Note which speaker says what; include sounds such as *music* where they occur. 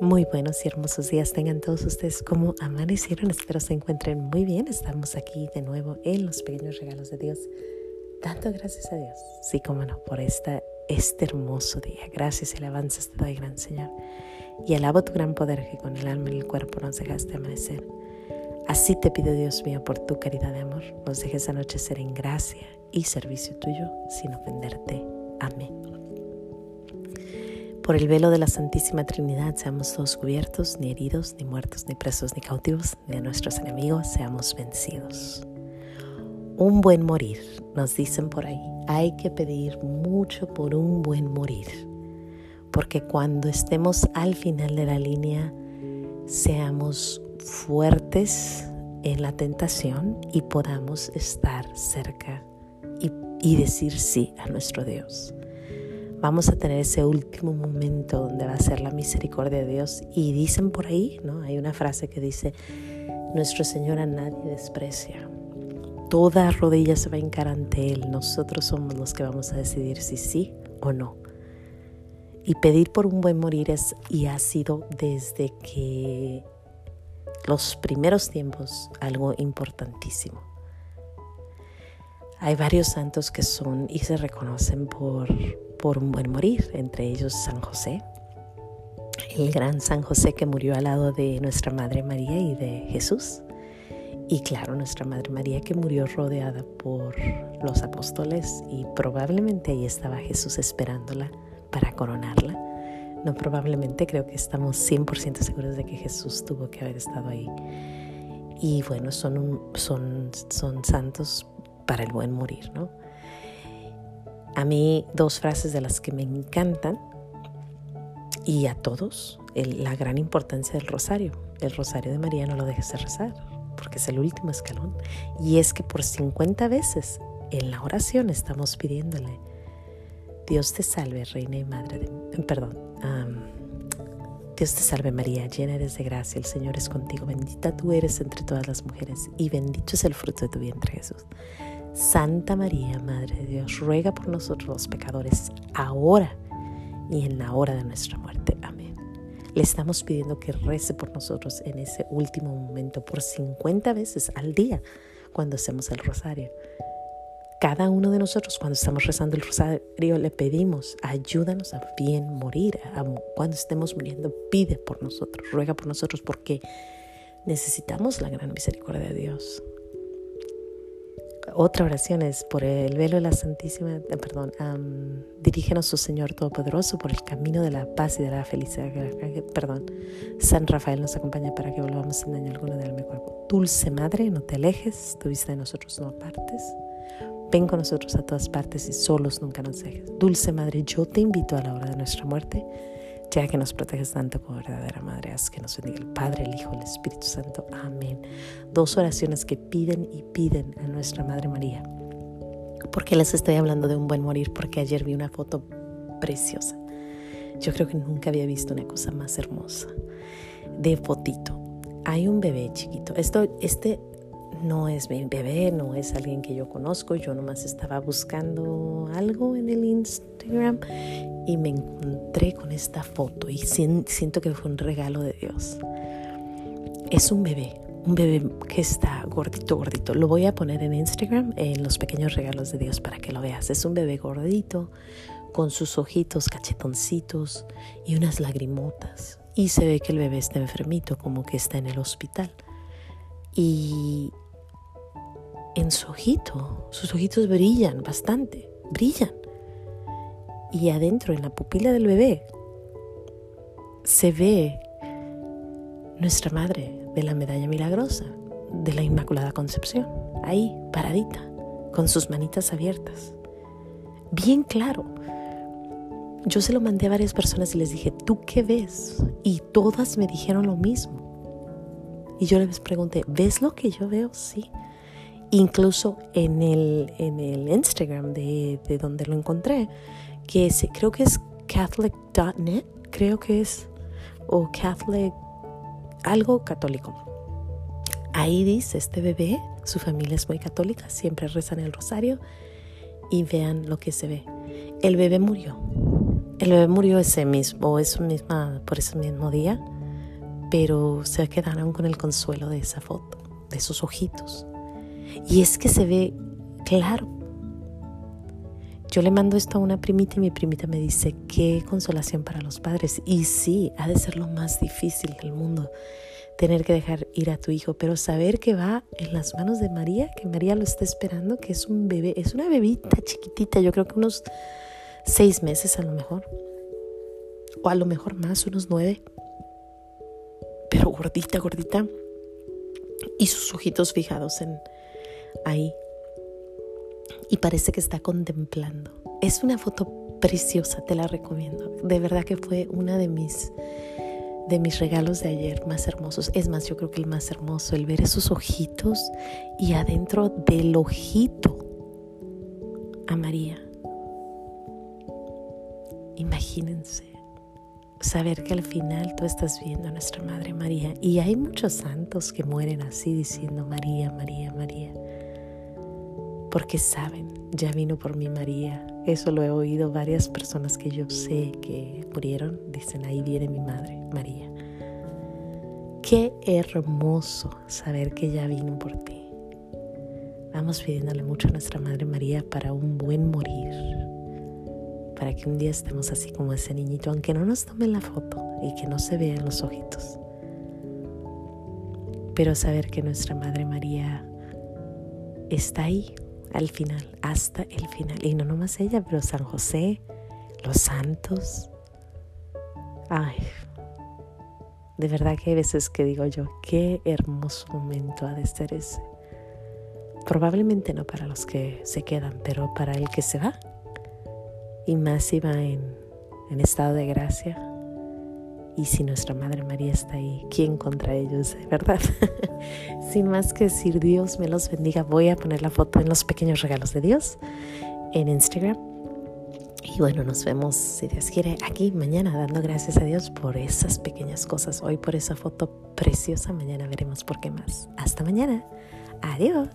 Speaker 1: Muy buenos y hermosos días tengan todos ustedes como amanecieron. Espero se encuentren muy bien. Estamos aquí de nuevo en los pequeños regalos de Dios. Tanto gracias a Dios, sí como no, por esta, este hermoso día. Gracias y alabanzas te doy, gran Señor. Y alabo tu gran poder que con el alma y el cuerpo nos dejaste amanecer. Así te pido, Dios mío, por tu caridad de amor, nos dejes anochecer en gracia y servicio tuyo sin ofenderte. Amén. Por el velo de la Santísima Trinidad seamos todos cubiertos, ni heridos, ni muertos, ni presos, ni cautivos, ni a nuestros enemigos seamos vencidos. Un buen morir, nos dicen por ahí. Hay que pedir mucho por un buen morir, porque cuando estemos al final de la línea, seamos fuertes en la tentación y podamos estar cerca y, y decir sí a nuestro Dios vamos a tener ese último momento donde va a ser la misericordia de Dios. Y dicen por ahí, ¿no? Hay una frase que dice, nuestro Señor a nadie desprecia. Toda rodilla se va a hincar ante Él. Nosotros somos los que vamos a decidir si sí o no. Y pedir por un buen morir es y ha sido desde que los primeros tiempos algo importantísimo. Hay varios santos que son y se reconocen por por un buen morir, entre ellos San José, el gran San José que murió al lado de nuestra Madre María y de Jesús. Y claro, nuestra Madre María que murió rodeada por los apóstoles y probablemente ahí estaba Jesús esperándola para coronarla. No probablemente, creo que estamos 100% seguros de que Jesús tuvo que haber estado ahí. Y bueno, son, son, son santos para el buen morir, ¿no? A mí dos frases de las que me encantan y a todos la gran importancia del rosario. El rosario de María no lo dejes de rezar porque es el último escalón. Y es que por 50 veces en la oración estamos pidiéndole, Dios te salve, Reina y Madre de... Perdón. Dios te salve María, llena eres de gracia, el Señor es contigo, bendita tú eres entre todas las mujeres y bendito es el fruto de tu vientre Jesús. Santa María, Madre de Dios, ruega por nosotros los pecadores, ahora y en la hora de nuestra muerte. Amén. Le estamos pidiendo que rece por nosotros en ese último momento, por 50 veces al día, cuando hacemos el rosario. Cada uno de nosotros, cuando estamos rezando el rosario, le pedimos, ayúdanos a bien morir. Cuando estemos muriendo, pide por nosotros, ruega por nosotros, porque necesitamos la gran misericordia de Dios otra oración es por el velo de la Santísima, eh, perdón, dirígenos, su Señor Todopoderoso, por el camino de la paz y de la felicidad. Perdón, San Rafael nos acompaña para que volvamos sin daño alguno de alma y cuerpo. Dulce Madre, no te alejes, tu vista de nosotros no apartes. Ven con nosotros a todas partes y solos nunca nos dejes. Dulce Madre, yo te invito a la hora de nuestra muerte ya que nos proteges tanto como verdadera Madre, haz que nos bendiga el Padre, el Hijo, el Espíritu Santo. Amén. Dos oraciones que piden y piden a nuestra Madre María. ¿Por qué les estoy hablando de un buen morir? Porque ayer vi una foto preciosa. Yo creo que nunca había visto una cosa más hermosa. De fotito. Hay un bebé chiquito. Esto, este no es mi bebé, no es alguien que yo conozco. Yo nomás estaba buscando algo en el Instagram y me encontré con esta foto y siento que fue un regalo de Dios. Es un bebé, un bebé que está gordito, gordito. Lo voy a poner en Instagram en los pequeños regalos de Dios para que lo veas. Es un bebé gordito con sus ojitos cachetoncitos y unas lagrimotas. Y se ve que el bebé está enfermito, como que está en el hospital. Y en su ojito, sus ojitos brillan bastante, brillan y adentro en la pupila del bebé se ve nuestra madre de la medalla milagrosa, de la Inmaculada Concepción, ahí paradita, con sus manitas abiertas. Bien claro. Yo se lo mandé a varias personas y les dije, ¿tú qué ves? Y todas me dijeron lo mismo. Y yo les pregunté, ¿ves lo que yo veo? Sí. Incluso en el, en el Instagram de, de donde lo encontré, que creo que es catholic.net, creo que es, o catholic, algo católico. Ahí dice, este bebé, su familia es muy católica, siempre rezan el rosario y vean lo que se ve. El bebé murió. El bebé murió ese mismo, ese misma, por ese mismo día, pero se quedaron con el consuelo de esa foto, de esos ojitos. Y es que se ve claro. Yo le mando esto a una primita y mi primita me dice, qué consolación para los padres. Y sí, ha de ser lo más difícil del mundo tener que dejar ir a tu hijo, pero saber que va en las manos de María, que María lo está esperando, que es un bebé, es una bebita chiquitita, yo creo que unos seis meses a lo mejor, o a lo mejor más, unos nueve, gordita, gordita, y sus ojitos fijados en ahí, y parece que está contemplando. Es una foto preciosa, te la recomiendo. De verdad que fue una de mis de mis regalos de ayer más hermosos. Es más, yo creo que el más hermoso, el ver esos ojitos y adentro del ojito a María. Imagínense saber que al final tú estás viendo a nuestra Madre María. Y hay muchos santos que mueren así diciendo María, María, María. Porque saben, ya vino por mí María. Eso lo he oído varias personas que yo sé que murieron. Dicen, ahí viene mi Madre María. Qué hermoso saber que ya vino por ti. Vamos pidiéndole mucho a nuestra Madre María para un buen morir, para que un día estemos así como ese niñito, aunque no nos tomen la foto y que no se vean los ojitos. Pero saber que nuestra Madre María está ahí al final, hasta el final. Y no nomás ella, pero San José, los santos. Ay, de verdad que hay veces que digo yo, qué hermoso momento ha de ser ese. Probablemente no para los que se quedan, pero para el que se va. Y más si va en, en estado de gracia. Y si nuestra Madre María está ahí, ¿quién contra ellos, verdad? *laughs* Sin más que decir, Dios me los bendiga. Voy a poner la foto en los pequeños regalos de Dios en Instagram y bueno, nos vemos, si Dios quiere, aquí mañana, dando gracias a Dios por esas pequeñas cosas. Hoy por esa foto preciosa, mañana veremos por qué más. Hasta mañana. Adiós.